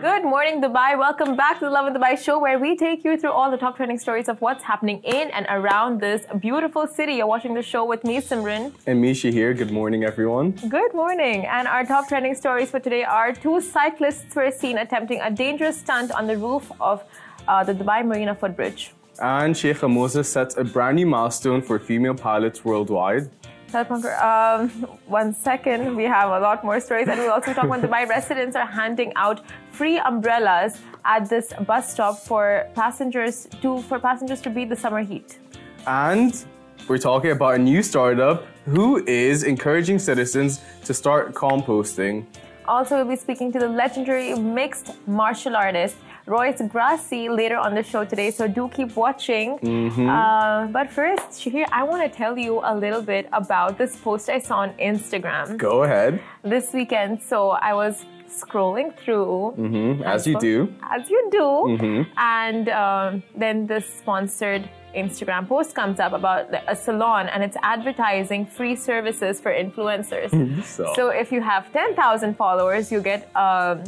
Good morning, Dubai. Welcome back to the Lovin Dubai show, where we take you through all the top trending stories of what's happening in and around this beautiful city. You're watching the show with me, Simran. And Misha here. Good morning, everyone. Good morning. And our top trending stories for today are two cyclists were seen attempting a dangerous stunt on the roof of uh, the Dubai Marina footbridge. And Sheikh Mozah sets a brand new milestone for female pilots worldwide. Um, one second, we have a lot more stories, and we'll also talk about Dubai residents are handing out free umbrellas at this bus stop for passengers to for passengers to beat the summer heat. And we're talking about a new startup who is encouraging citizens to start composting. Also, we'll be speaking to the legendary mixed martial artist Royce Gracie later on the show today, so do keep watching. Mm-hmm. Uh, but first, Shahir, I want to tell you a little bit about this post I saw on Instagram Go ahead. this weekend. So I was scrolling through. hmm As you do. As you do. Mm-hmm. And um, then this sponsored Instagram post comes up about a salon and it's advertising free services for influencers. So- So if you have 10,000 followers, you get um,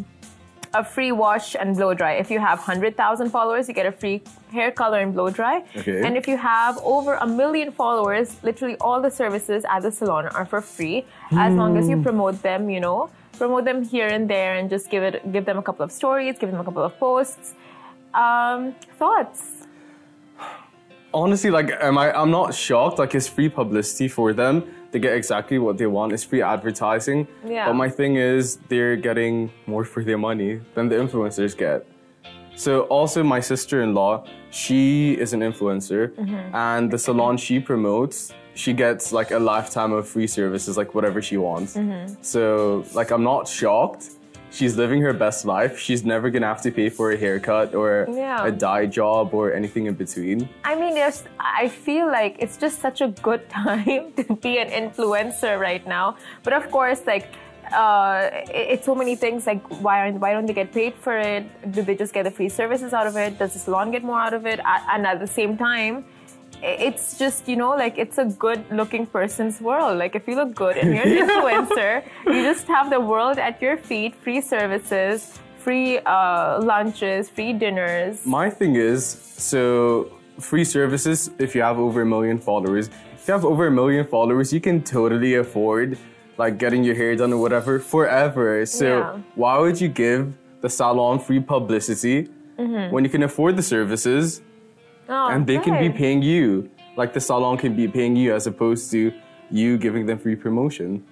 a free wash and blow dry. If you have 100,000 followers, you get a free hair color and blow dry. Okay. And if you have over a million followers, literally all the services at the salon are for free as long as Hmm. you promote them, you know, promote them here and there and just give it give them a couple of stories, give them a couple of posts. Um, thoughts? Honestly, like, am I? I'm not shocked. Like, it's free publicity for them. They get exactly what they want. It's free advertising. Yeah. But my thing is, they're getting more for their money than the influencers get. So also, my sister-in-law, she is an influencer, and the salon she promotes, she gets like a lifetime of free services, like whatever she wants. So, like, I'm not shocked. She's living her best life. She's never gonna have to pay for a haircut or Yeah. a dye job or anything in between. I mean, there's. I feel like it's just such a good time to be an influencer right now. But of course, like, uh, it's so many things. Like, why aren't why don't they get paid for it? Do they just get the free services out of it? Does the salon get more out of it? And at the same time. It's just, you know, like it's a good looking person's world. Like, if you look good and you're an influencer, you just have the world at your feet, free services, free uh, lunches, free dinners. My thing is, so free services, if you have over a million followers, if you have over a million followers, you can totally afford like getting your hair done or whatever forever. So Yeah. why would you give the salon free publicity Mm-hmm. when you can afford the services Oh, and they can be paying you? Like the salon can be paying you as opposed to you giving them free promotion.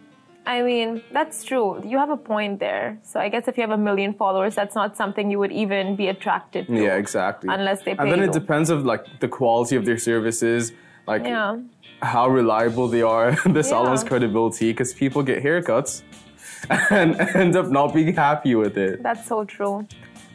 I mean, that's true. You have a point there. So I guess if you have a million followers, that's not something you would even be attracted to. Yeah, exactly. Unless they pay you. And then it depends of like the quality of their services, like Yeah. how reliable they are, the salon's credibility, because people get haircuts and end up not being happy with it. That's so true.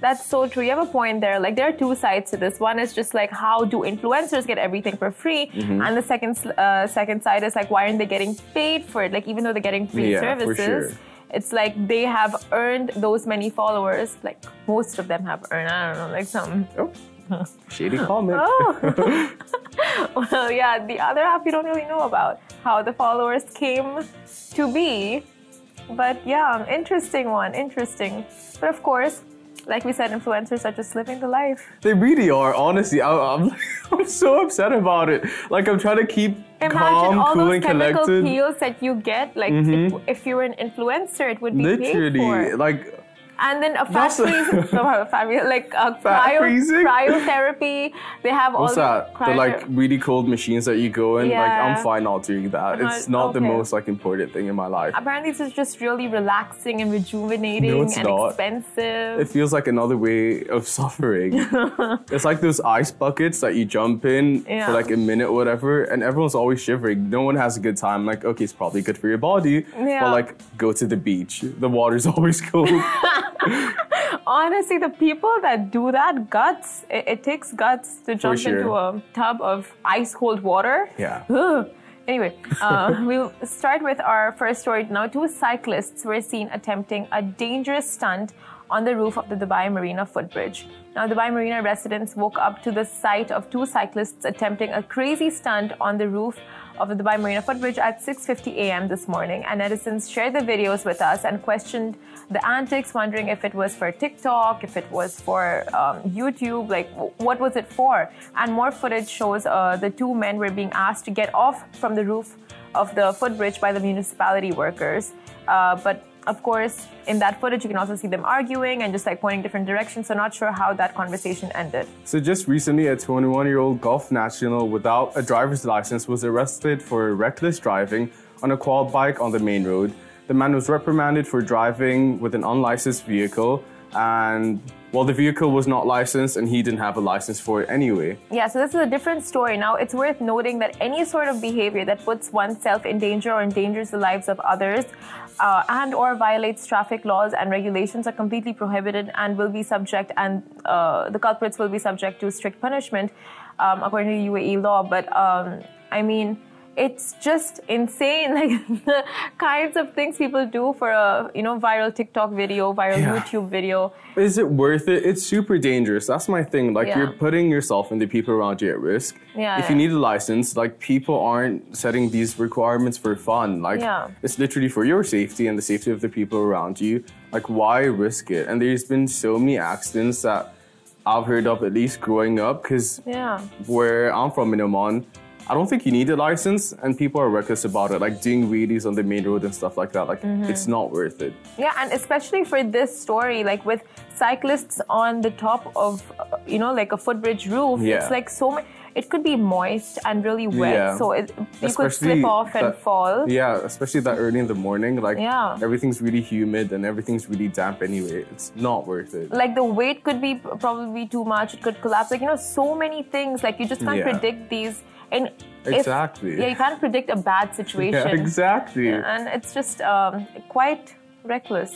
That's so true. You have a point there. Like there are two sides to this. One is just like how do influencers get everything for free, Mm-hmm. and the second uh, second side is like why aren't they getting paid for it? Like even though they're getting free Yeah, for services, sure. it's like they have earned those many followers. Like most of them have earned. I don't know, like some Oh, shady comment. Oh. well, yeah, the other half you don't really know about how the followers came to be. But yeah, interesting one, interesting. But of course, like we said, influencers are just living the life. They really are, honestly. I, I'm, I'm so upset about it. Like, I'm trying to keep Imagine calm, all cool, those and chemical collected. peels that you get. Like mm-hmm. if, if you were an influencer, it would be paid Literally, like, And then a fat freeze, no, fat- like uh, Fat cryo, freezing? cryotherapy. They have what's all that? The like really cold machines that you go in. Like, I'm fine not doing that. It's Uh, not the most like important thing in my life. Apparently, this is just really relaxing and rejuvenating No, it's and not. expensive. It feels like another way of suffering. it's like those ice buckets that you jump in Yeah. for like a minute or whatever, and everyone's always shivering. No one has a good time. Like, okay, it's probably good for your body, Yeah. but like, go to the beach. The water's always cold. Honestly, the people that do that, guts, it, it takes guts to jump sure. into a tub of ice cold water. yeah. Ugh. Anyway, uh, we'll start with our first story now. Two cyclists were seen attempting a dangerous stunt on the roof of the Dubai Marina footbridge. Now, Dubai Marina residents woke up to the sight of two cyclists attempting a crazy stunt on the roof of the Dubai Marina footbridge at 6:50 a.m. this morning, and netizens shared the videos with us and questioned the antics, wondering if it was for TikTok, if it was for um, YouTube, like what was it for? And more footage shows uh, the two men were being asked to get off from the roof of the footbridge by the municipality workers, uh, but of course, in that footage, you can also see them arguing and just like pointing different directions. So, not sure how that conversation ended. So, just recently, a 21 year old Gulf national without a driver's license was arrested for reckless driving on a quad bike on the main road. The man was reprimanded for driving with an unlicensed vehicle and well, the vehicle was not licensed and he didn't have a license for it anyway. Yeah, so this is a different story. Now, it's worth noting that any sort of behavior that puts oneself in danger or endangers the lives of others uh, and or violates traffic laws and regulations are completely prohibited and will be subject and uh, the culprits will be subject to strict punishment um, according to UAE law. But um, I mean, it's just insane. Like the kinds of things people do for a you know viral tiktok video viral yeah. youtube video. Is it worth it? It's super dangerous. That's my thing. Like yeah. you're putting yourself and the people around you at risk. Yeah, if yeah. you need a license like people aren't setting these requirements for fun. Like it's literally for your safety and the safety of the people around you. Like why risk it? And there's been so many accidents that I've heard of at least growing up because yeah. where I'm from in Oman I don't think you need a license, and people are reckless about it, like doing wheelies on the main road and stuff like that. Like, mm-hmm. it's not worth it. Yeah, and especially for this story, like with cyclists on the top of, you know, like a footbridge roof, yeah. it's like so many. It could be moist and really wet, yeah. so it, you especially could slip off and fall. Yeah, especially that early in the morning. Like, yeah. everything's really humid and everything's really damp anyway. It's not worth it. Like, the weight could be probably too much. It could collapse. Like, you know, so many things. Like, you just can't yeah. predict these and exactly. If, yeah, you can't predict a bad situation. Yeah, exactly. And it's just um, quite reckless.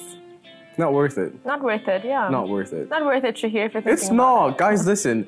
Not worth it. Not worth it, yeah. Not worth it. Not worth it, Shahir, for It's not. It. Guys, listen.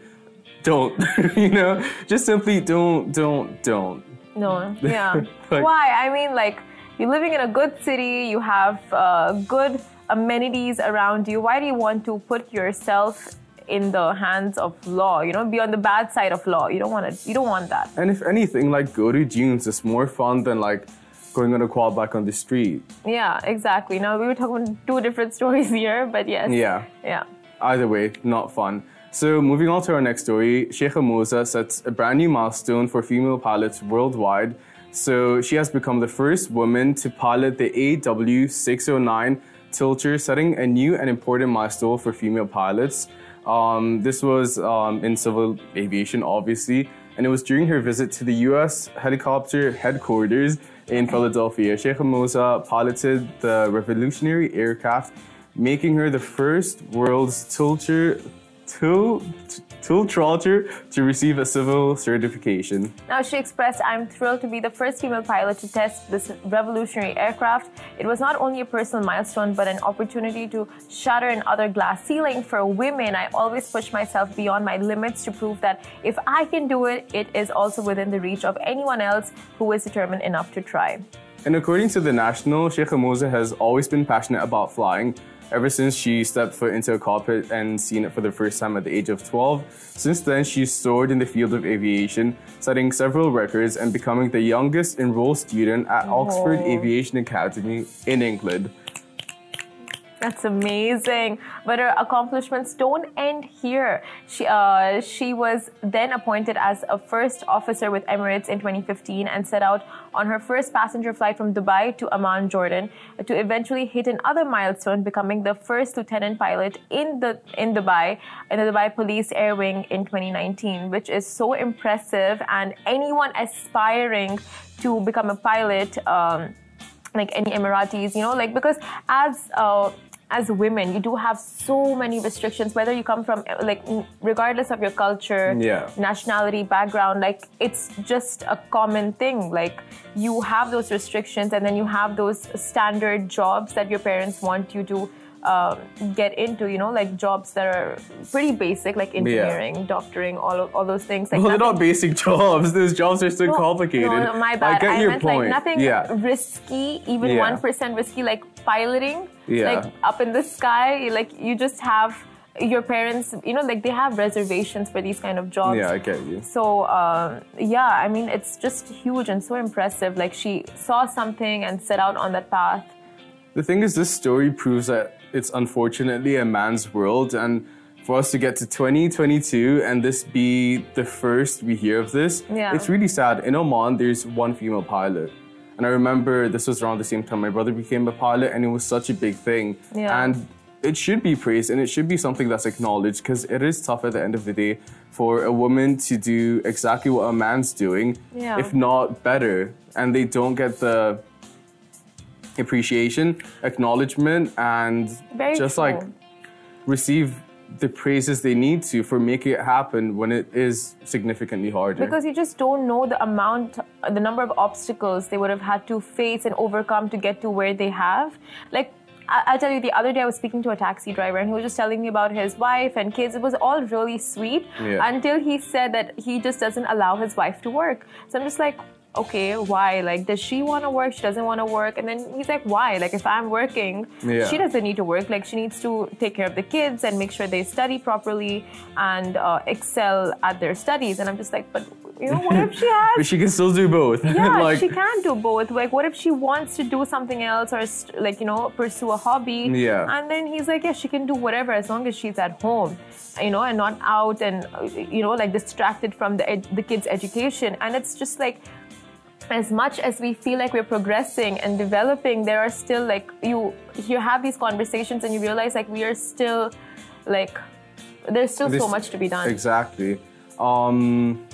Don't. you know, just simply don't, don't, don't. No, yeah. like, Why? I mean, like, you're living in a good city, you have uh, good amenities around you. Why do you want to put yourself in the hands of law. You know, be on the bad side of law. You don't want to. You don't want that. And if anything, like go to dunes is more fun than like going on a quad bike on the street. Yeah, exactly. Now we were talking two different stories here, but yes. Yeah. Yeah. Either way, not fun. So moving on to our next story, Sheikh Mozah sets a brand new milestone for female pilots worldwide. So she has become the first woman to pilot the AW609 tilter, setting a new and important milestone for female pilots. Um, this was um, in civil aviation, obviously, and it was during her visit to the U.S. helicopter headquarters in Philadelphia. Sheikh Mozah piloted the revolutionary aircraft, making her the first world's tilter, til, Tiltrotor to receive a civil certification. Now, she expressed, I'm thrilled to be the first female pilot to test this revolutionary aircraft. It was not only a personal milestone, but an opportunity to shatter another glass ceiling for women. I always push myself beyond my limits to prove that if I can do it, it is also within the reach of anyone else who is determined enough to try. And according to the National, Sheikh Mozah has always been passionate about flying ever since she stepped foot into a cockpit and seen it for the first time at the age of 12. Since then, she's soared in the field of aviation, setting several records and becoming the youngest enrolled student at. Oxford Aviation Academy in England. That's amazing. But her accomplishments don't end here. She, uh, she was then appointed as a first officer with Emirates in 2015 and set out on her first passenger flight from Dubai to Amman, Jordan, to eventually hit another milestone, becoming the first lieutenant pilot in the in Dubai in the Dubai Police Air Wing in 2019, which is so impressive. And anyone aspiring to become a pilot. Um, like any Emiratis, you know, like because as uh, as women, you do have so many restrictions, whether you come from, like, regardless of your culture, yeah. nationality, background, like, it's just a common thing. Like, you have those restrictions and then you have those standard jobs that your parents want you to um, get into, you know, like jobs that are pretty basic, like engineering, yeah. doctoring, all of, all those things. Like well, nothing, they're not basic jobs. Those jobs are so no, complicated. No, no, my bad. I get I your meant point. like nothing yeah. risky, even one yeah. risky, like piloting, yeah. like up in the sky. Like you just have your parents, you know, like they have reservations for these kind of jobs. Yeah, I get you. So um, yeah, I mean, it's just huge and so impressive. Like she saw something and set out on that path. The thing is, this story proves that it's unfortunately a man's world, and for us to get to 2022 and this be the first we hear of this, Yeah. it's really sad. In Oman, there's one female pilot. And I remember this was around the same time my brother became a pilot, and it was such a big thing. Yeah. And it should be praised and it should be something that's acknowledged because it is tough at the end of the day for a woman to do exactly what a man's doing, Yeah. if not better. And they don't get the appreciation, acknowledgement, and Very just like receive the praises they need to for making it happen when it is significantly harder. Because you just don't know the amount, the number of obstacles they would have had to face and overcome to get to where they have. Like, I- I'll tell you, the other day I was speaking to a taxi driver and he was just telling me about his wife and kids. It was all really sweet Yeah. until he said that he just doesn't allow his wife to work. So I'm just like, okay, why? Like, does she want to work? She doesn't want to work. And then he's like, why? Like, if I'm working, Yeah. she doesn't need to work. Like, she needs to take care of the kids and make sure they study properly and uh, excel at their studies. And I'm just like, but you know, what if she but has? she can still do both. Yeah, like, she can do both. Like, what if she wants to do something else or, st- like, you know, pursue a hobby? Yeah. And then he's like, yeah, she can do whatever as long as she's at home, you know, and not out and, you know, like distracted from the, ed- the kids' education. And it's just like, as much as we feel like we're progressing and developing, there are still like you you have these conversations and you realize like we are still like there's still so much to be done. Exactly. Um,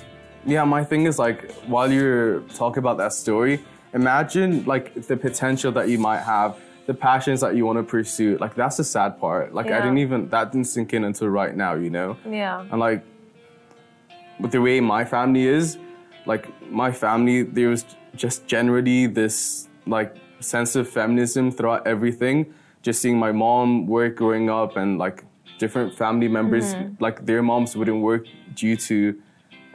yeah, my thing is like while you're talking about that story, imagine like the potential that you might have, the passions that you want to pursue. Like that's the sad part. Like I didn't even that didn't sink in until right now, you know. Yeah. And like with the way my family is, like my family, there was just generally this like sense of feminism throughout everything. Just seeing my mom work growing up and like different family members, mm-hmm. like their moms wouldn't work due to,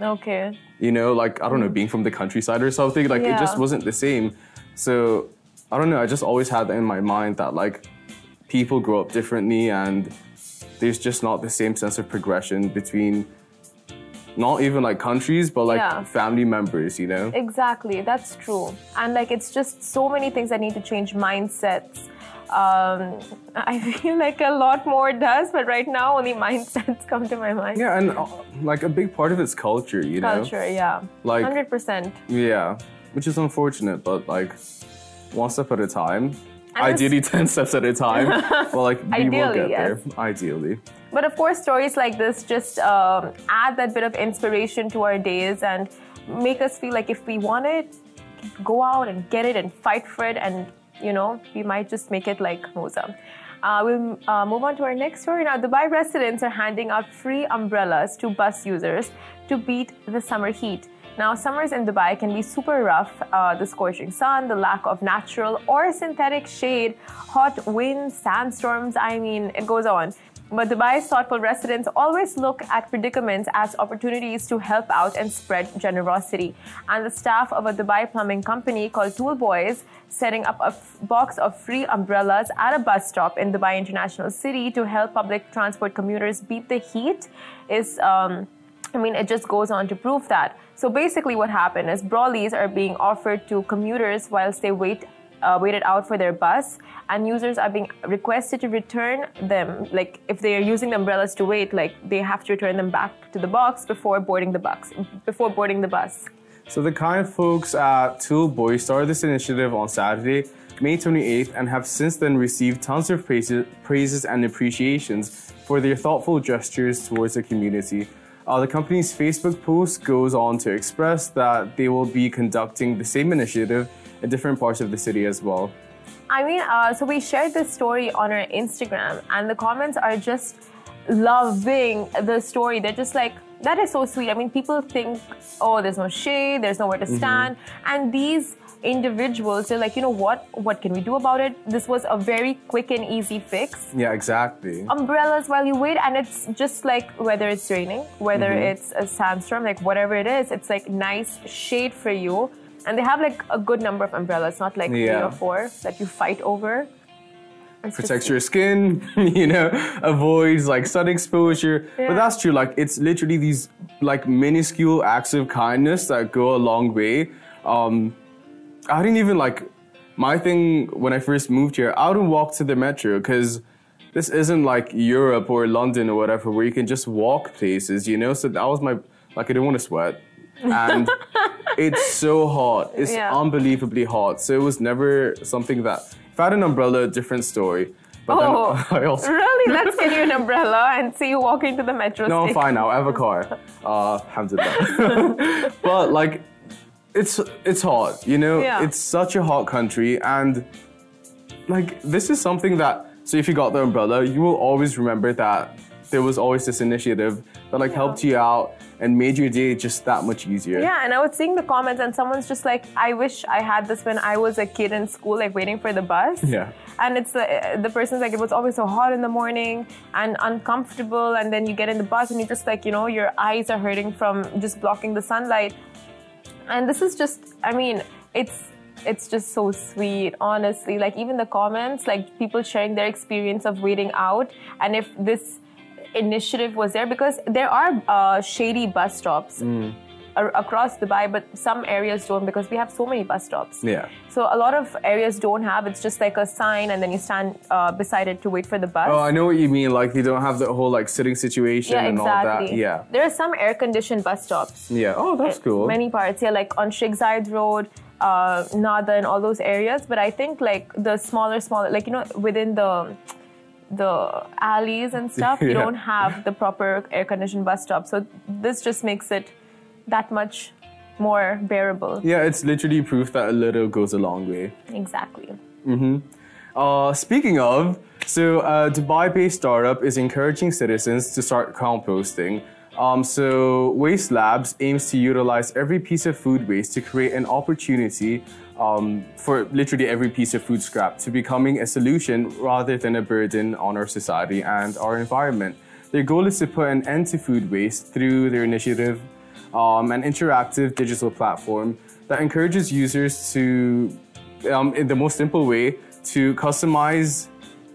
Okay. you know, like I don't know, being from the countryside or something. Like it just wasn't the same. So I don't know, I just always had that in my mind that like people grow up differently and there's just not the same sense of progression between not even like countries but like Yeah. family members you know Exactly, that's true. And like it's just so many things that need to change mindsets. Um, I feel like a lot more does, but right now only mindsets come to my mind. yeah and uh, like a big part of it's culture you know Culture, yeah. Like- 100%. yeah which is unfortunate but like one step at a time And ideally 10 steps at a time well like we will Ideally, get yes. there ideally But of course, stories like this just um, add that bit of inspiration to our days and make us feel like if we want it, go out and get it and fight for it, and you know, we might just make it like Mozah. Uh, we'll uh, move on to our next story now. Dubai residents are handing out free umbrellas to bus users to beat the summer heat. Now, summers in Dubai can be super rough. Uh, the scorching sun, the lack of natural or synthetic shade, hot winds, sandstorms, I mean, it goes on. But Dubai's thoughtful residents always look at predicaments as opportunities to help out and spread generosity. And the staff of a Dubai plumbing company called Tool Boys setting up a box of free umbrellas at a bus stop in Dubai International City to help public transport commuters beat the heat is. Um, I mean, it just goes on to prove that. So basically, what happened is brollies are being offered to commuters whilst they wait, uh, waited out for their bus, and users are being requested to return them. Like if they are using the umbrellas to wait, like they have to return them back to the box before boarding the bus. Before boarding the bus. So the kind folks at Tool Boy started this initiative on Saturday, May 28th, and have since then received tons of praises, and appreciations for their thoughtful gestures towards the community. Uh, the company's Facebook post goes on to express that they will be conducting the same initiative in different parts of the city as well. I mean, uh, so we shared this story on our Instagram, and the comments are just loving the story. They're just like, that is so sweet. I mean, people think, oh, there's no shade, there's nowhere to stand. And these individuals, they're like, you know what? What can we do about it? This was a very quick and easy fix. Yeah, exactly. Umbrellas while you wait, and it's just like whether it's raining, whether it's a sandstorm, like whatever it is, it's like nice shade for you. And they have like a good number of umbrellas, not like three or four that you fight over. It's protects just- your skin, you know, avoids like sun exposure. Yeah. But that's true. Like it's literally these like minuscule acts of kindness that go a long way. Um, I didn't even like my thing when I first moved here. I wouldn't walk to the metro because this isn't like Europe or London or whatever where you can just walk places, you know. So that was my like I didn't want to sweat, and it's so hot. It's Yeah. unbelievably hot. So it was never something that if I had an umbrella, different story. But Oh, then I also really? Let's get you an umbrella and see you walking to the metro no, I'm fine now. I have a car. Uh, alhamdulillah. but like, it's it's hot. You know, Yeah. it's such a hot country, and like this is something that. So if you got the umbrella, you will always remember that there was always this initiative that like helped you out and made your day just that much easier. Yeah, and I was seeing the comments, and someone's just like, "I wish I had this when I was a kid in school, like waiting for the bus." Yeah. And it's uh, the person's like, it was always so hot in the morning and uncomfortable, and then you get in the bus and you just like, you know, your eyes are hurting from just blocking the sunlight. And this is just, I mean, it's it's just so sweet, honestly. Like even the comments, like people sharing their experience of waiting out, and if this initiative was there, because there are uh, shady bus stops. a- Across Dubai, but some areas don't because we have so many bus stops. Yeah. So a lot of areas don't have. It's just like a sign, and then you stand uh, beside it to wait for the bus. Oh, I know what you mean. Like they don't have the whole like sitting situation yeah, and all exactly. that. Yeah. There are some air-conditioned bus stops. Yeah. Oh, that's cool. Many parts, yeah, like on Sheikh Zayed Road, uh, Nada, and all those areas. But I think like the smaller, smaller, like you know, within the the alleys and stuff, you don't have the proper air-conditioned bus stop. So this just makes it that much more bearable. yeah, it's literally proof that a little goes a long way. Exactly. Uh, speaking of, so uh, Dubai-based startup is encouraging citizens to start composting. Um, so Waste Labs aims to utilize every piece of food waste to create an opportunity um, for literally every piece of food scrap to becoming a solution rather than a burden on our society and our environment. Their goal is to put an end to food waste through their initiative, um, an interactive digital platform that encourages users to um, in the most simple way to customize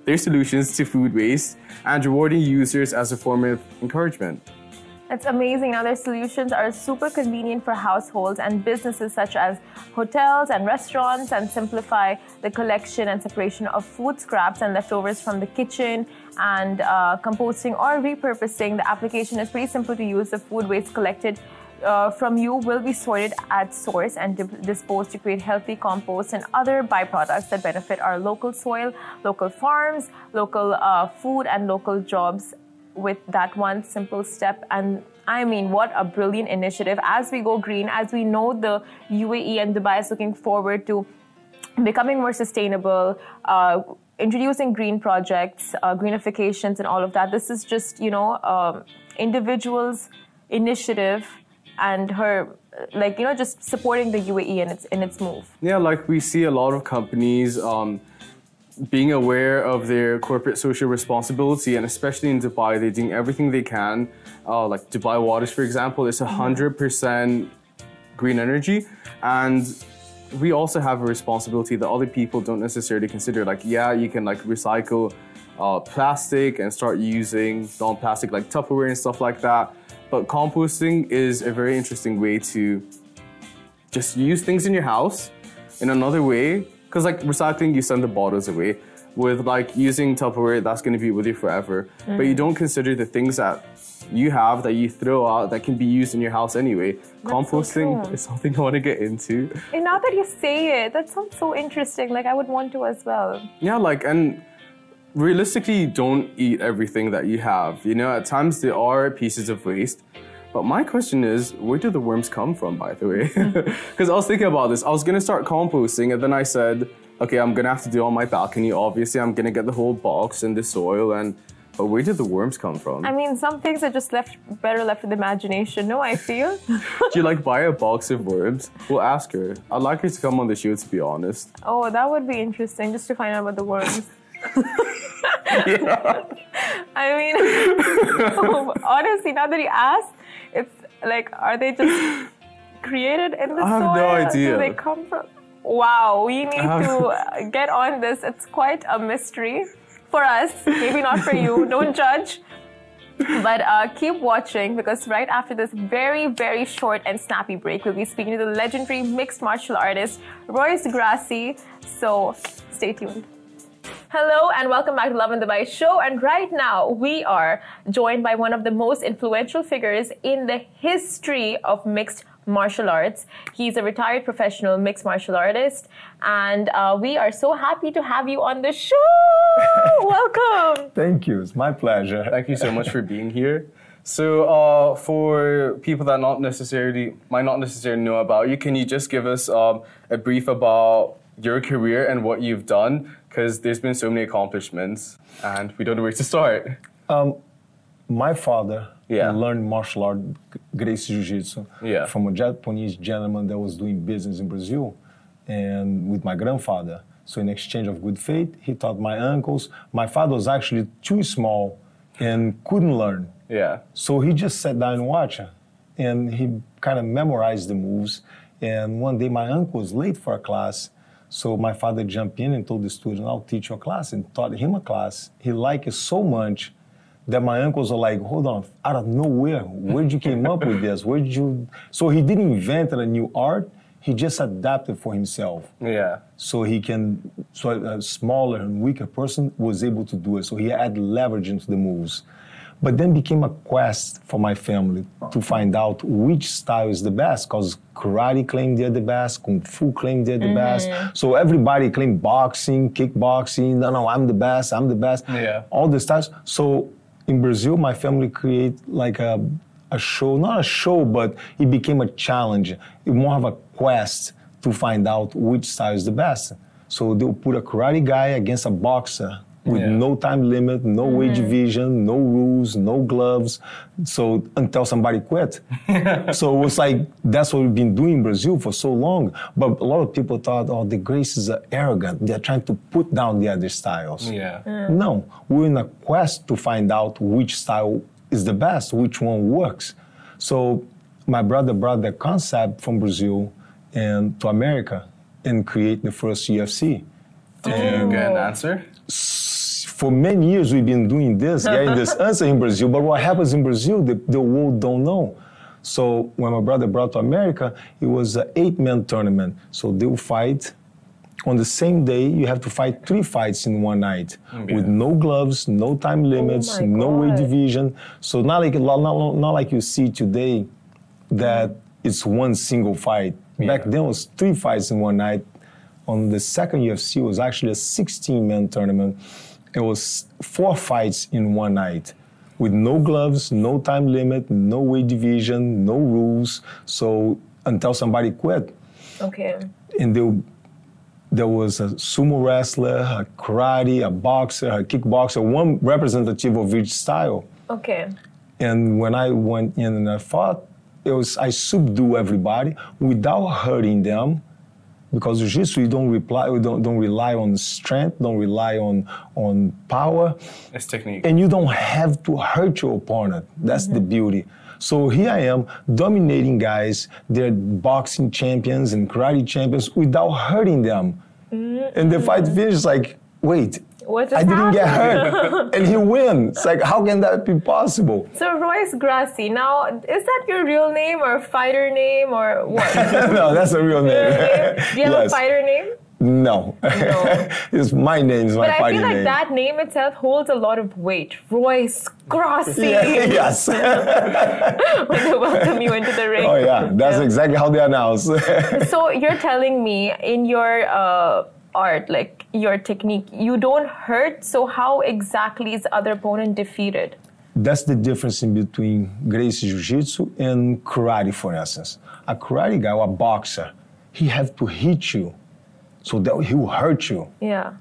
their solutions to food waste and rewarding users as a form of encouragement. It's amazing. Now, their solutions are super convenient for households and businesses such as hotels and restaurants and simplify the collection and separation of food scraps and leftovers from the kitchen and uh, composting or repurposing. The application is pretty simple to use. The food waste collected uh, from you will be sorted at source and di- disposed to create healthy compost and other byproducts that benefit our local soil, local farms, local uh, food, and local jobs with that one simple step. And I mean, what a brilliant initiative. As we go green, as we know the UAE and Dubai is looking forward to becoming more sustainable, uh, introducing green projects, uh, greenifications, and all of that. This is just, you know, um, individuals' initiative and her, like, you know, just supporting the UAE in its, in its move. Yeah, like we see a lot of companies um, being aware of their corporate social responsibility, and especially in Dubai, they're doing everything they can. Uh, like Dubai Waters, for example, it's 100% green energy. And we also have a responsibility that other people don't necessarily consider. Like, yeah, you can like recycle uh, plastic and start using non-plastic like Tupperware and stuff like that. But composting is a very interesting way to just use things in your house in another way. Because like recycling, you send the bottles away. With like using Tupperware, that's going to be with you forever. But you mm. don't consider the things that you have that you throw out that can be used in your house anyway. Composting true. is something I want to get into. And now that you say it, that sounds so interesting. Like, I would want to as well. Yeah, like and realistically, you don't eat everything that you have. You know, at times there are pieces of waste. But my question is, where do the worms come from, by the way? Because I was thinking about this. I was gonna start composting, and then I said, okay, I'm gonna have to do on my balcony. Obviously, I'm gonna get the whole box and the soil, and but where did the worms come from? I mean, some things are just left better left with imagination. No, I feel. do you like buy a box of worms? We'll ask her. I'd like her to come on the show, to be honest. oh, that would be interesting just to find out about the worms. I mean, honestly, now that you ask, it's like, are they just created in the soil? I have soil? no idea. Do they come from? Wow, we need to get on this. It's quite a mystery. for us, maybe not for you. Don't judge. But uh, keep watching because right after this very, very short and snappy break, we'll be speaking to the legendary mixed martial artist Royce Gracie. So stay tuned. Hello and welcome back to Lovin Dubai show. And right now we are joined by one of the most influential figures in the history of mixed martial arts. He's a retired professional mixed martial artist, and uh, we are so happy to have you on the show. Welcome. Thank you. It's my pleasure. Thank you so much for being here. So, uh, for people that not necessarily might not necessarily know about you, can you just give us um, a brief about your career and what you've done? Because there's been so many accomplishments, and we don't know where to start. Um, my father Yeah. learned martial art, Gracie Jiu-Jitsu, Yeah. from a Japanese gentleman that was doing business in Brazil, and with my grandfather. So in exchange of good faith, he taught my uncles. My father was actually too small and couldn't learn. Yeah. So he just sat down and watched, and he kind of memorized the moves. And one day my uncle was late for a class, so my father jumped in and told the student, "I'll teach your class," and taught him a class. He liked it so much that my uncles are like, "Hold on, out of nowhere, where'd you came up with this? Where'd you?" So he didn't invent a new art; he just adapted for himself Yeah. so he can so a smaller and weaker person was able to do it so he had leverage into the moves but then became a quest for my family to find out which style is the best because karate claimed they're the best kung fu claimed they're the best. Mm-hmm. So everybody claimed boxing kickboxing no no i'm the best i'm the best. Yeah. all the styles. So in brazil my family create like a a show, not a show, but it became a challenge, it more of a quest to find out which style is the best. So they'll put a karate guy against a boxer with Yeah. no time limit, no mm-hmm. weight division, no rules, no gloves. So until somebody quit. so it was like that's what we've been doing in Brazil for so long. But a lot of people thought, oh, the Gracies are arrogant. They're trying to put down the other styles. Yeah. No, we're in a quest to find out which style is the best, which one works. So my brother brought the concept from Brazil and to America and create the first UFC. Did you get an oh. answer? For many years we've been doing this, getting this answer in Brazil. But what happens in Brazil, the, the world don't know. So when my brother brought to America, it was an eight-man tournament. So they will fight on the same day. You have to fight three fights in one night mm, with no gloves, no time oh limits, my no weight division. So not like not, not, like you see today that it's one single fight. Back then it was three fights in one night. On the second UFC it was actually a 16-man tournament. It was four fights in one night with no gloves, no time limit, no weight division, no rules. So until somebody quit. Okay. And they, there was a sumo wrestler, a karate, a boxer, a kickboxer, one representative of each style. Okay. And when I went in and I fought, it was I subdue everybody without hurting them, because jiu-jitsu you don't reply, you don't, don't rely on strength, don't rely on on power, It's technique. and you don't have to hurt your opponent. That's the mm-hmm. beauty. So here I am dominating guys. They're boxing champions and karate champions without hurting them. Mm-hmm. And the fight finishes like, wait, What I didn't get hurt, and he wins. It's like, how can that be possible? So Royce Gracie. Now, is that your real name or fighter name or what? no, that's a real name. Real name? Do you have yes. a fighter name? No. it's my name. Is my But I feel like name. that name itself holds a lot of weight. Royce Gracie. Yeah, yes. when they welcome you into the ring. oh yeah, that's exactly how they announce. So you're telling me in your uh, art, like your technique, you don't hurt. So how exactly is the other opponent defeated? That's the difference in between Gracie Jiu-Jitsu and karate, for instance. A karate guy or a boxer, he have to hit you, so that he will hurt you. Yeah.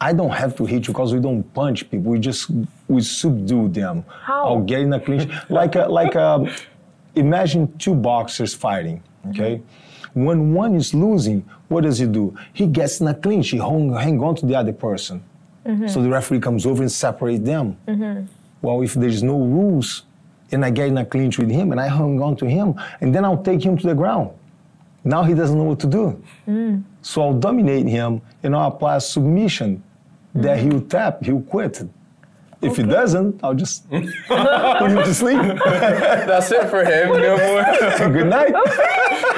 I don't have to hit you because we don't punch people. We just we subdue them. How? I'll get in a clinch. like a, like a, imagine two boxers fighting. Okay, when one is losing, what does he do? He gets in a clinch. He hang, hang on to the other person. Mm-hmm. So the referee comes over and separates them. Mm-hmm. Well, if there's no rules, and I get in a clinch with him and I hang on to him, and then I'll take him to the ground. Now he doesn't know what to do. Mm. So I'll dominate him and I'll apply a submission that mm-hmm. he'll tap, he'll quit. If he doesn't, I'll just put him to sleep. That's it for him. No more. Good night.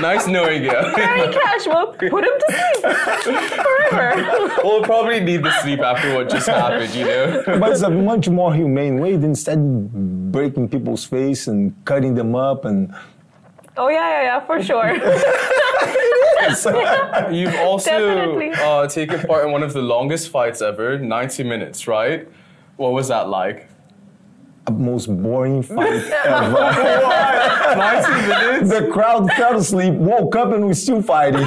nice knowing you. Very casual. Put him to sleep forever. we'll probably need the sleep after what just happened, you know? But it's a much more humane way than instead breaking people's face and cutting them up and Oh yeah, yeah, yeah, for sure. You've also uh, taken part in one of the longest fights ever, 90 minutes, right? What was that like? A most boring fight ever. 90 minutes? the crowd fell asleep, woke up, and we're still fighting.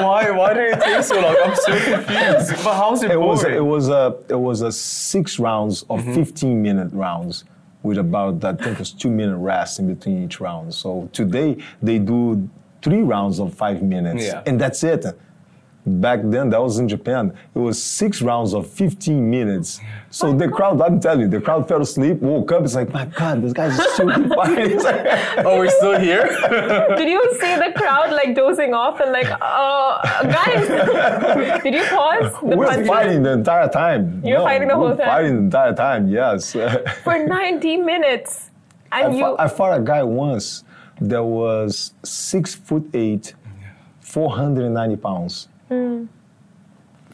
Why, why did it take so long? I'm so confused. But how's it, It was boring? it was a it was a six rounds of Mm-hmm. 15 minute rounds with about I think it's two minute rest in between each round. So today they do three rounds of five minutes, Yeah. and that's it. Back then, that was in Japan. It was six rounds of 15 minutes. So the crowd, I'm telling you, the crowd fell asleep, woke up. It's like, my God, this guy's still fighting. Oh, we're still here? Did you see the crowd like dozing off and like, oh, guys? Did you pause the we're punches? fighting the entire time. You're fighting the we're whole time? Fighting the entire time. Yes. for 90 minutes? I, And you, fought, I fought a guy once that was six foot eight, 490 pounds. Hmm.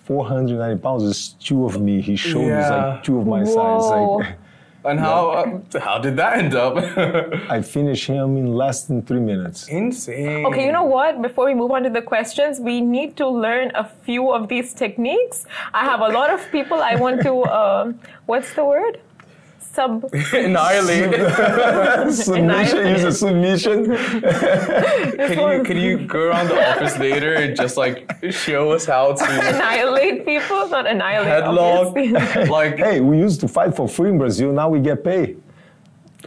490 pounds is two of me. His shoulders Yeah. like two of my size. Like, And how, uh, how did that end up? I finished him in less than three minutes. Insane. Okay, you know what? Before we move on to the questions, we need to learn a few of these techniques. I have a lot of people I want to, um, what's the word? Sub. Annihilate. submission, use a submission. Can you, can you go around the office later and just like show us how to annihilate people, not annihilate. headlock? like Hey, we used to fight for free in Brazil. Now we get paid.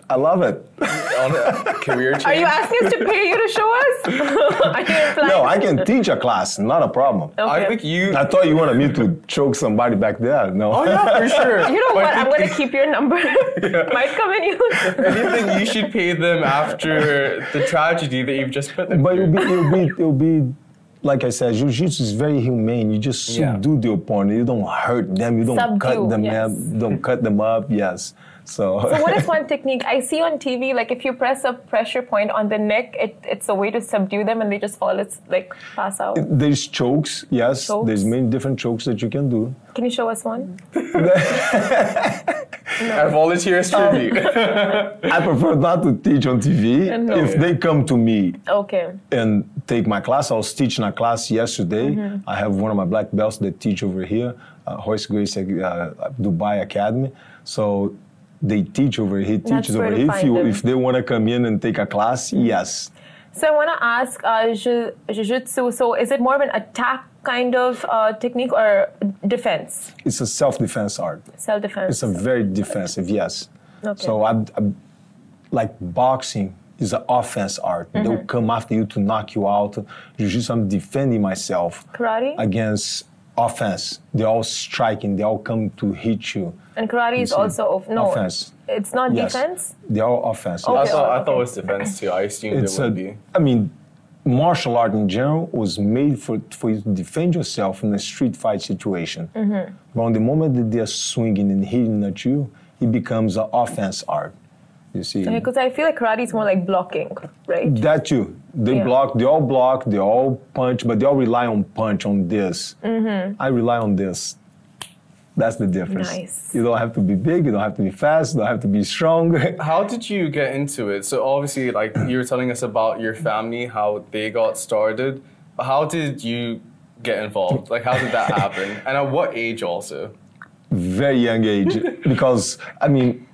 I love it. on a career change? Are you asking us to pay you to show us? Are? No, I can teach a class, not a problem. I think you. I thought you wanted me to choke somebody back there. No. Oh yeah, for sure. You know But what? I I'm gonna keep your number. Might come in use. Anything you should pay them after the tragedy that you've just put them But it'll be, it'll be, it'll be, like I said, jiu-jitsu is very humane. You just Yeah. subdue the opponent. You don't hurt them. You don't Subdue, cut them yes. up. Don't cut them up. Yes. So. So what is one technique I see on TV? Like if you press a pressure point on the neck, it, it's a way to subdue them, and they just fall. It's like pass out. There's chokes, yes. Chokes? There's many different chokes that you can do. Can you show us one? I volunteer as tribute. I prefer not to teach on TV. No. If they come to me Okay. and take my class. I was teaching a class yesterday. Mm-hmm. I have one of my black belts that teach over here, uh, Royce Gracie uh, Dubai Academy. So they teach over here. Teaches over here. If you if they want to come in and take a class, yes. So I want to ask, uh, jiu-jitsu. So is it more of an attack kind of uh, technique or defense, It's a self-defense art. self-defense? It's a very defensive, yes. Okay. So I, I like boxing is an offense art. Mm-hmm. They'll come after you to knock you out. Jiu-jitsu, I'm defending myself. Karate? Against offense. They're all striking. They all come to hit you. and karate is see. also of no. Offense. It's not Yes. defense. They're all offense. Okay. I yes. thought I thought okay. it was defense too. I assumed It's it a, would be. I mean, martial art in general was made for, for you to defend yourself in a street fight situation. Mm-hmm. But on the moment that they're swinging and hitting at you, it becomes an offense art. You see? Because I feel like karate is more like blocking, right? That too. They Yeah. block, they all block, they all punch, but they all rely on punch on this. Mm-hmm. I rely on this. That's the difference. Nice. You don't have to be big, you don't have to be fast, you don't have to be strong. How did you get into it? So obviously, like you were telling us about your family, how they got started. But How did you get involved? Like, how did that happen? And at what age also? very young age because I mean,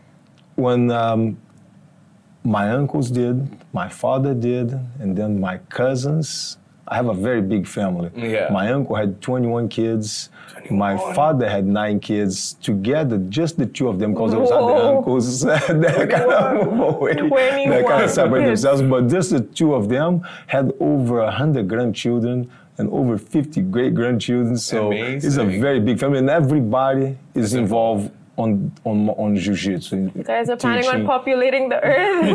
when um, my uncles did, my father did, and then my cousins. I have a very big family. Yeah. My uncle had 21 kids. My father had nine kids together, just the two of them, because there was other uncles that kind of move away, that kind of separate themselves. But just the two of them had over 100 grandchildren and over 50 great grandchildren. So it's a very big family, and everybody is involved on on on jiu-jitsu. You guys are planning on populating the earth.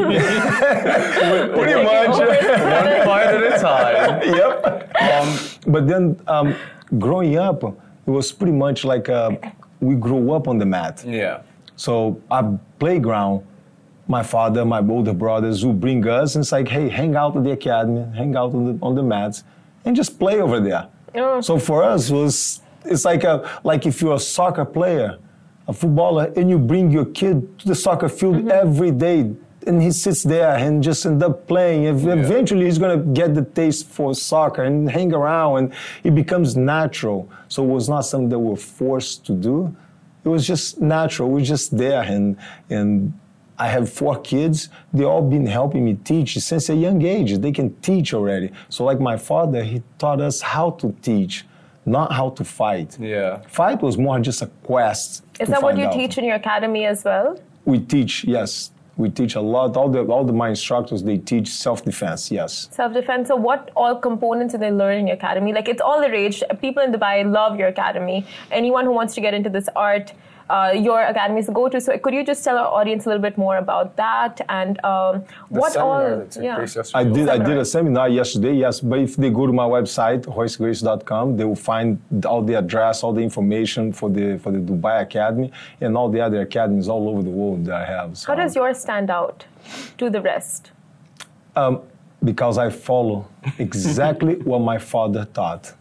Pretty much. One fight at a time. yep. Um, But then, um, growing up, it was pretty much like uh, we grew up on the mat. Yeah. So our playground, my father, my older brothers would bring us and it's like, hey, hang out at the academy, hang out on the, on the mats, and just play over there. Oh. So for us, it was it's like a like if you're a soccer player, a footballer, and you bring your kid to the soccer field mm-hmm. every day, and he sits there and just end up playing. Ev- Eventually, he's gonna get the taste for soccer and hang around, and it becomes natural. So it was not something that we're forced to do. It was just natural. We're just there, and and I have four kids. They all been helping me teach since a young age. They can teach already. So like my father, he taught us how to teach, not how to fight. Yeah. Fight was more just a quest. Is that what you out. teach in your academy as well? We teach, yes. We teach a lot. All the all the my instructors they teach self defense. Yes. Self defense. So, what all components do they learn in your academy? Like, it's all the rage. People in Dubai love your academy. Anyone who wants to get into this art, uh, your academy is the go to. So, could you just tell our audience a little bit more about that and um, what seminar all? that took place yesterday I did. I did a seminar yesterday. Yes, but if they go to my website hoistgrace.com, they will find all the address, all the information for the for the Dubai Academy, and all the other academies all over the world that I have. So, How does yours stand out to the rest? because I follow exactly what my father taught.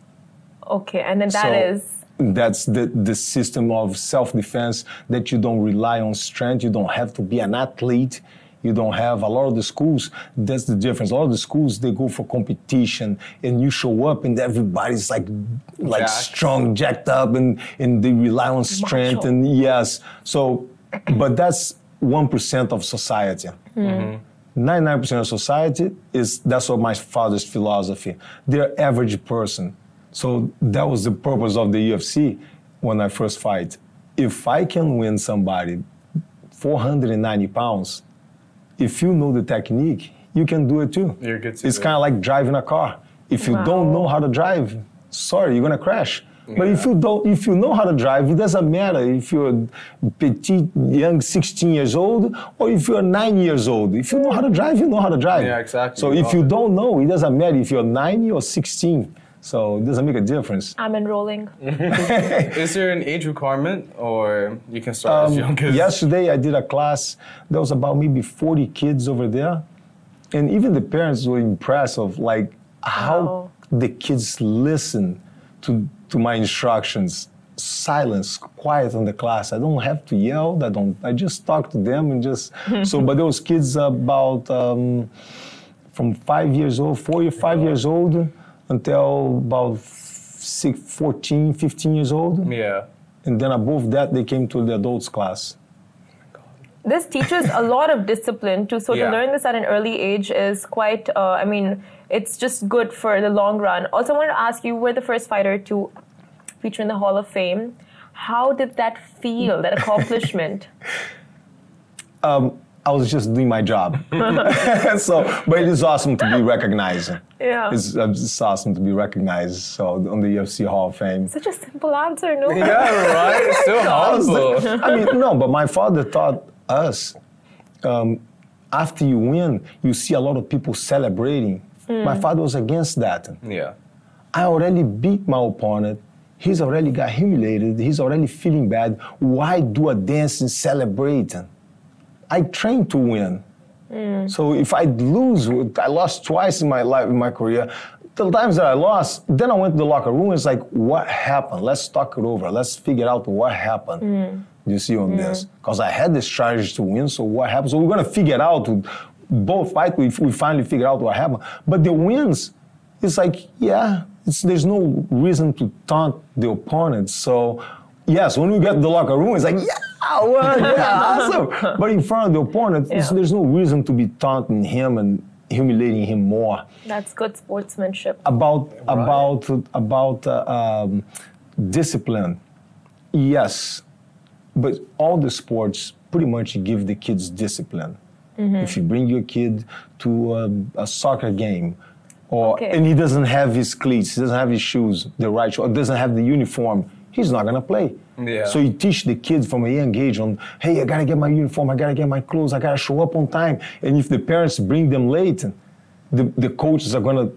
Okay, and then that So, is That's the, the system of self defense that you don't rely on strength. You don't have to be an athlete. You don't have a lot of the schools. That's the difference. A lot of the schools they go for competition, and you show up, and everybody's like, like Jacked. strong, jacked up, and and they rely on strength. Macho. And yes, so, but that's one percent of society. Mm-hmm. 99% of society is that's what my father's philosophy. They're average person. So that was the purpose of the UFC when I first fight. If I can win somebody 490 pounds, if you know the technique, you can do it too. You're good to It's kind of like driving a car. If you don't know how to drive, sorry, you're gonna crash. But if you don't, if you know how to drive, it doesn't matter if you're petite, young, 16 years old, or if you're nine years old. If you know how to drive, you know how to drive. Yeah, exactly. So if you don't know, it doesn't matter if you're 90 or 16. So it doesn't make a difference. I'm enrolling. Is there an age requirement, or you can start as young as? Um, Yesterday, I did a class. There was about maybe 40 kids over there, and even the parents were impressed of like how Wow. the kids listen to to my instructions. Silence, quiet in the class. I don't have to yell. I don't. I just talk to them and just so. But those kids about um, from five years old, four or five years old, until about six, 14, 15 years old. Yeah. And then above that, they came to the adults class. this teaches a lot of discipline too. So Yeah. to learn this at an early age is quite. Uh, I mean, it's just good for the long run. Also, I wanted to ask you: you were the first fighter to feature in the Hall of Fame. How did that feel? That accomplishment? I was just doing my job. so, but it is awesome to be recognized. Yeah. It's, uh, it's awesome to be recognized. So on the UFC Hall of Fame. Such a simple answer, no? Yeah, right. It's so humble. I mean, no, but my father taught us. Um, after you win, you see a lot of people celebrating. My father was against that. Yeah. I already beat my opponent. He's already got humiliated. He's already feeling bad. Why do a dance and celebrate? I trained to win. Mm. So if I lose, I lost twice in my life, in my career. The times that I lost, then I went to the locker room. It's like, what happened? Let's talk it over. Let's figure out what happened. Mm. You see on mm. this, because I had the strategy to win. So what happened? So we're gonna figure it out. Both fight, we, we finally figure out what happened. But the wins, it's like, yeah, it's, there's no reason to taunt the opponent. So, yes, when we get to the locker room, it's like, yeah, I won, yeah, awesome. But in front of the opponent, Yeah. there's no reason to be taunting him and humiliating him more. That's good sportsmanship. About about about uh, um, discipline, yes, but all the sports pretty much give the kids discipline. Mm-hmm. If you bring your kid to a, a soccer game, or Okay. and he doesn't have his cleats, he doesn't have his shoes, the right, shoe, or doesn't have the uniform, he's not gonna play. Yeah. So you teach the kids from a young age on, hey, I gotta get my uniform, I gotta get my clothes, I gotta show up on time. And if the parents bring them late, the, the coaches are gonna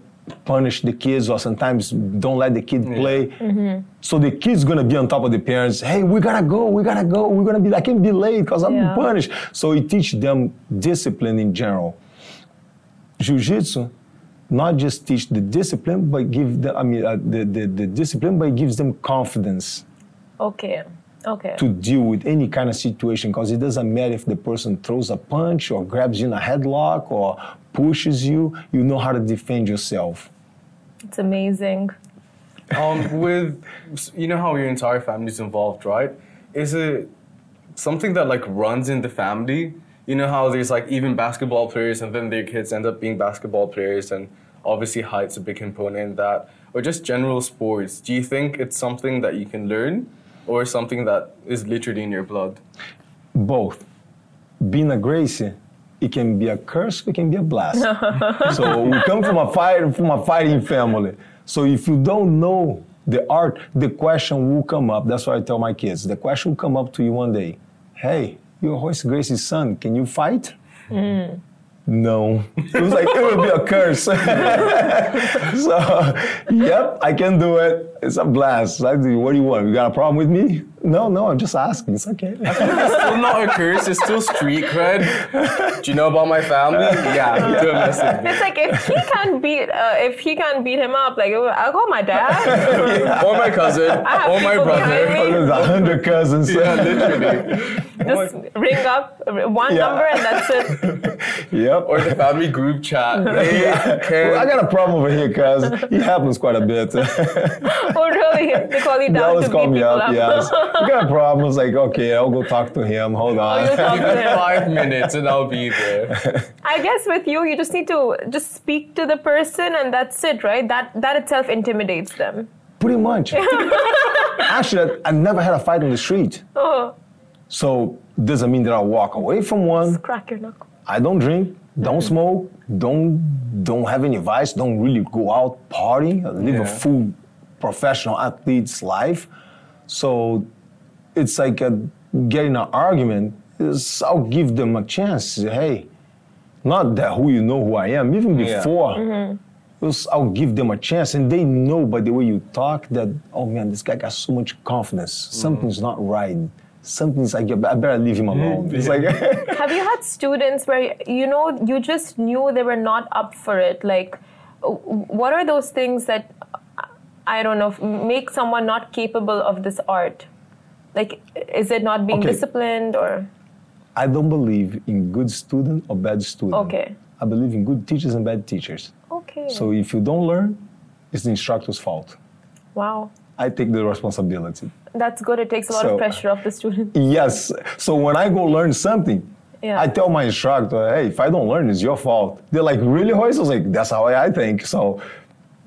punish the kids or sometimes don't let the kid play. Mm-hmm. So the kid's gonna be on top of the parents. Hey, we gotta go, we gotta go, we're gonna be. I can't be late because I'm Yeah. punished. So it teach them discipline in general. Jiu-jitsu not just teach the discipline, but give them. I mean, uh, the, the the discipline, but it gives them confidence Okay. Okay. to deal with any kind of situation because it doesn't matter if the person throws a punch or grabs you in a headlock or pushes you, you know how to defend yourself. It's amazing. Um, with you know how your entire family's involved, right? Is it something that like runs in the family? You know how there's like even basketball players and then their kids end up being basketball players and obviously height's a big component in that. Or just general sports. Do you think it's something that you can learn or something that is literally in your blood? Both. Being a Gracie, it can be a curse, it can be a blessing. so we come from a fight from a fighting family. So if you don't know the art, the question will come up. That's why I tell my kids. The question will come up to you one day. Hey, you're Royce Gracie's son. Can you fight? Mm. No. It was like, it would be a curse. so, yep, I can do it. It's a blast. I what do you want? You got a problem with me? No, no, I'm just asking. It's okay. It's still not a curse, it's still street cred. Do you know about my family? Yeah, do a message. It's like if he can't beat uh, if he can't beat him up, like I'll call my dad. Or my cousin, have or my people behind brother. me. There's a hundred cousins. Yeah, literally. Just ring up one Yeah. number and that's it. Yep. Or the family group chat. They can- Well, I got a problem over here, cuz. It happens quite a bit. Oh really? They call you they down always to call beat me people up, up. yes. We got a problem. It's like, okay, I'll go talk to him. Hold oh, you'll on. talk Give to me him. five minutes and I'll be there. I guess with you, you just need to just speak to the person and that's it, right? That that itself intimidates them. Pretty much. Actually, I, I never had a fight on the street. Oh, So doesn't mean that I walk away from one. crack your knuckle. I don't drink, don't mm. smoke, don't don't have any vice, don't really go out party I live a Yeah. full professional athlete's life. So it's like a, getting an argument is I'll give them a chance. Hey, not that who you know who I am, even Yeah. before. Mm-hmm. it was- I'll give them a chance, and they know by the way you talk that oh man, this guy got so much confidence. Mm-hmm. Something's not right. Something's like I better leave him alone. It's like Have you had students where you know you just knew they were not up for it? Like, what are those things that I don't know make someone not capable of this art? Like, is it not being Okay. disciplined or? I don't believe in good student or bad student. Okay. I believe in good teachers and bad teachers. Okay. So if you don't learn, it's the instructor's fault. wow, I take the responsibility. that's good. It takes a lot So- of pressure off the student. Yes. So when I go learn something, Yeah. I tell my instructor, hey, if I don't learn, it's your fault. They're like, really, Hoyce? I was like, that's how I think. So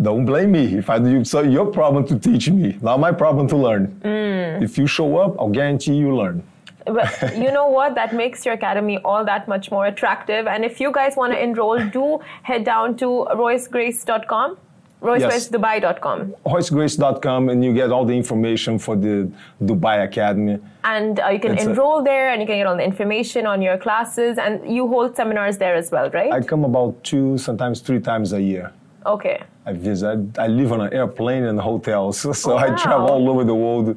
don't blame me. If I do, so your problem to teach me, not my problem to learn. Mm. If you show up, I'll guarantee you learn. But you know what? That makes your academy all that much more attractive. And if you guys want to enroll, do head down to roycegracie.com, roycegraciedubai.com. HoyceGrace.com and you get all the information for the Dubai Academy. And uh, you can It's a- enroll there and you can get all the information on your classes. And you hold seminars there as well, right? I come about two, sometimes three times a year. okay. I visit. I, I live on an airplane and hotels, so I wow. travel all over the world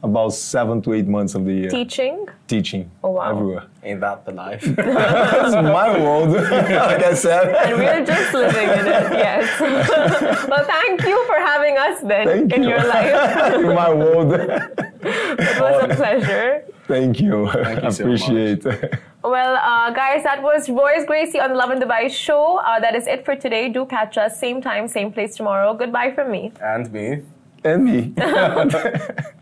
about seven to eight months of the year. Teaching. Teaching Oh, wow. everywhere. Ain't that the life? That's my world, like I said. And we're just living in it, yes. well, thank you for having us then Thank in you. your life. In my world. It was a pleasure. Thank you. Thank you so Appreciate. It. Well, uh, guys, that was Royce Gracie on the Lovin Dubai show. Uh, that is it for today. Do catch us same time, same place tomorrow. Goodbye from me. and me. and me.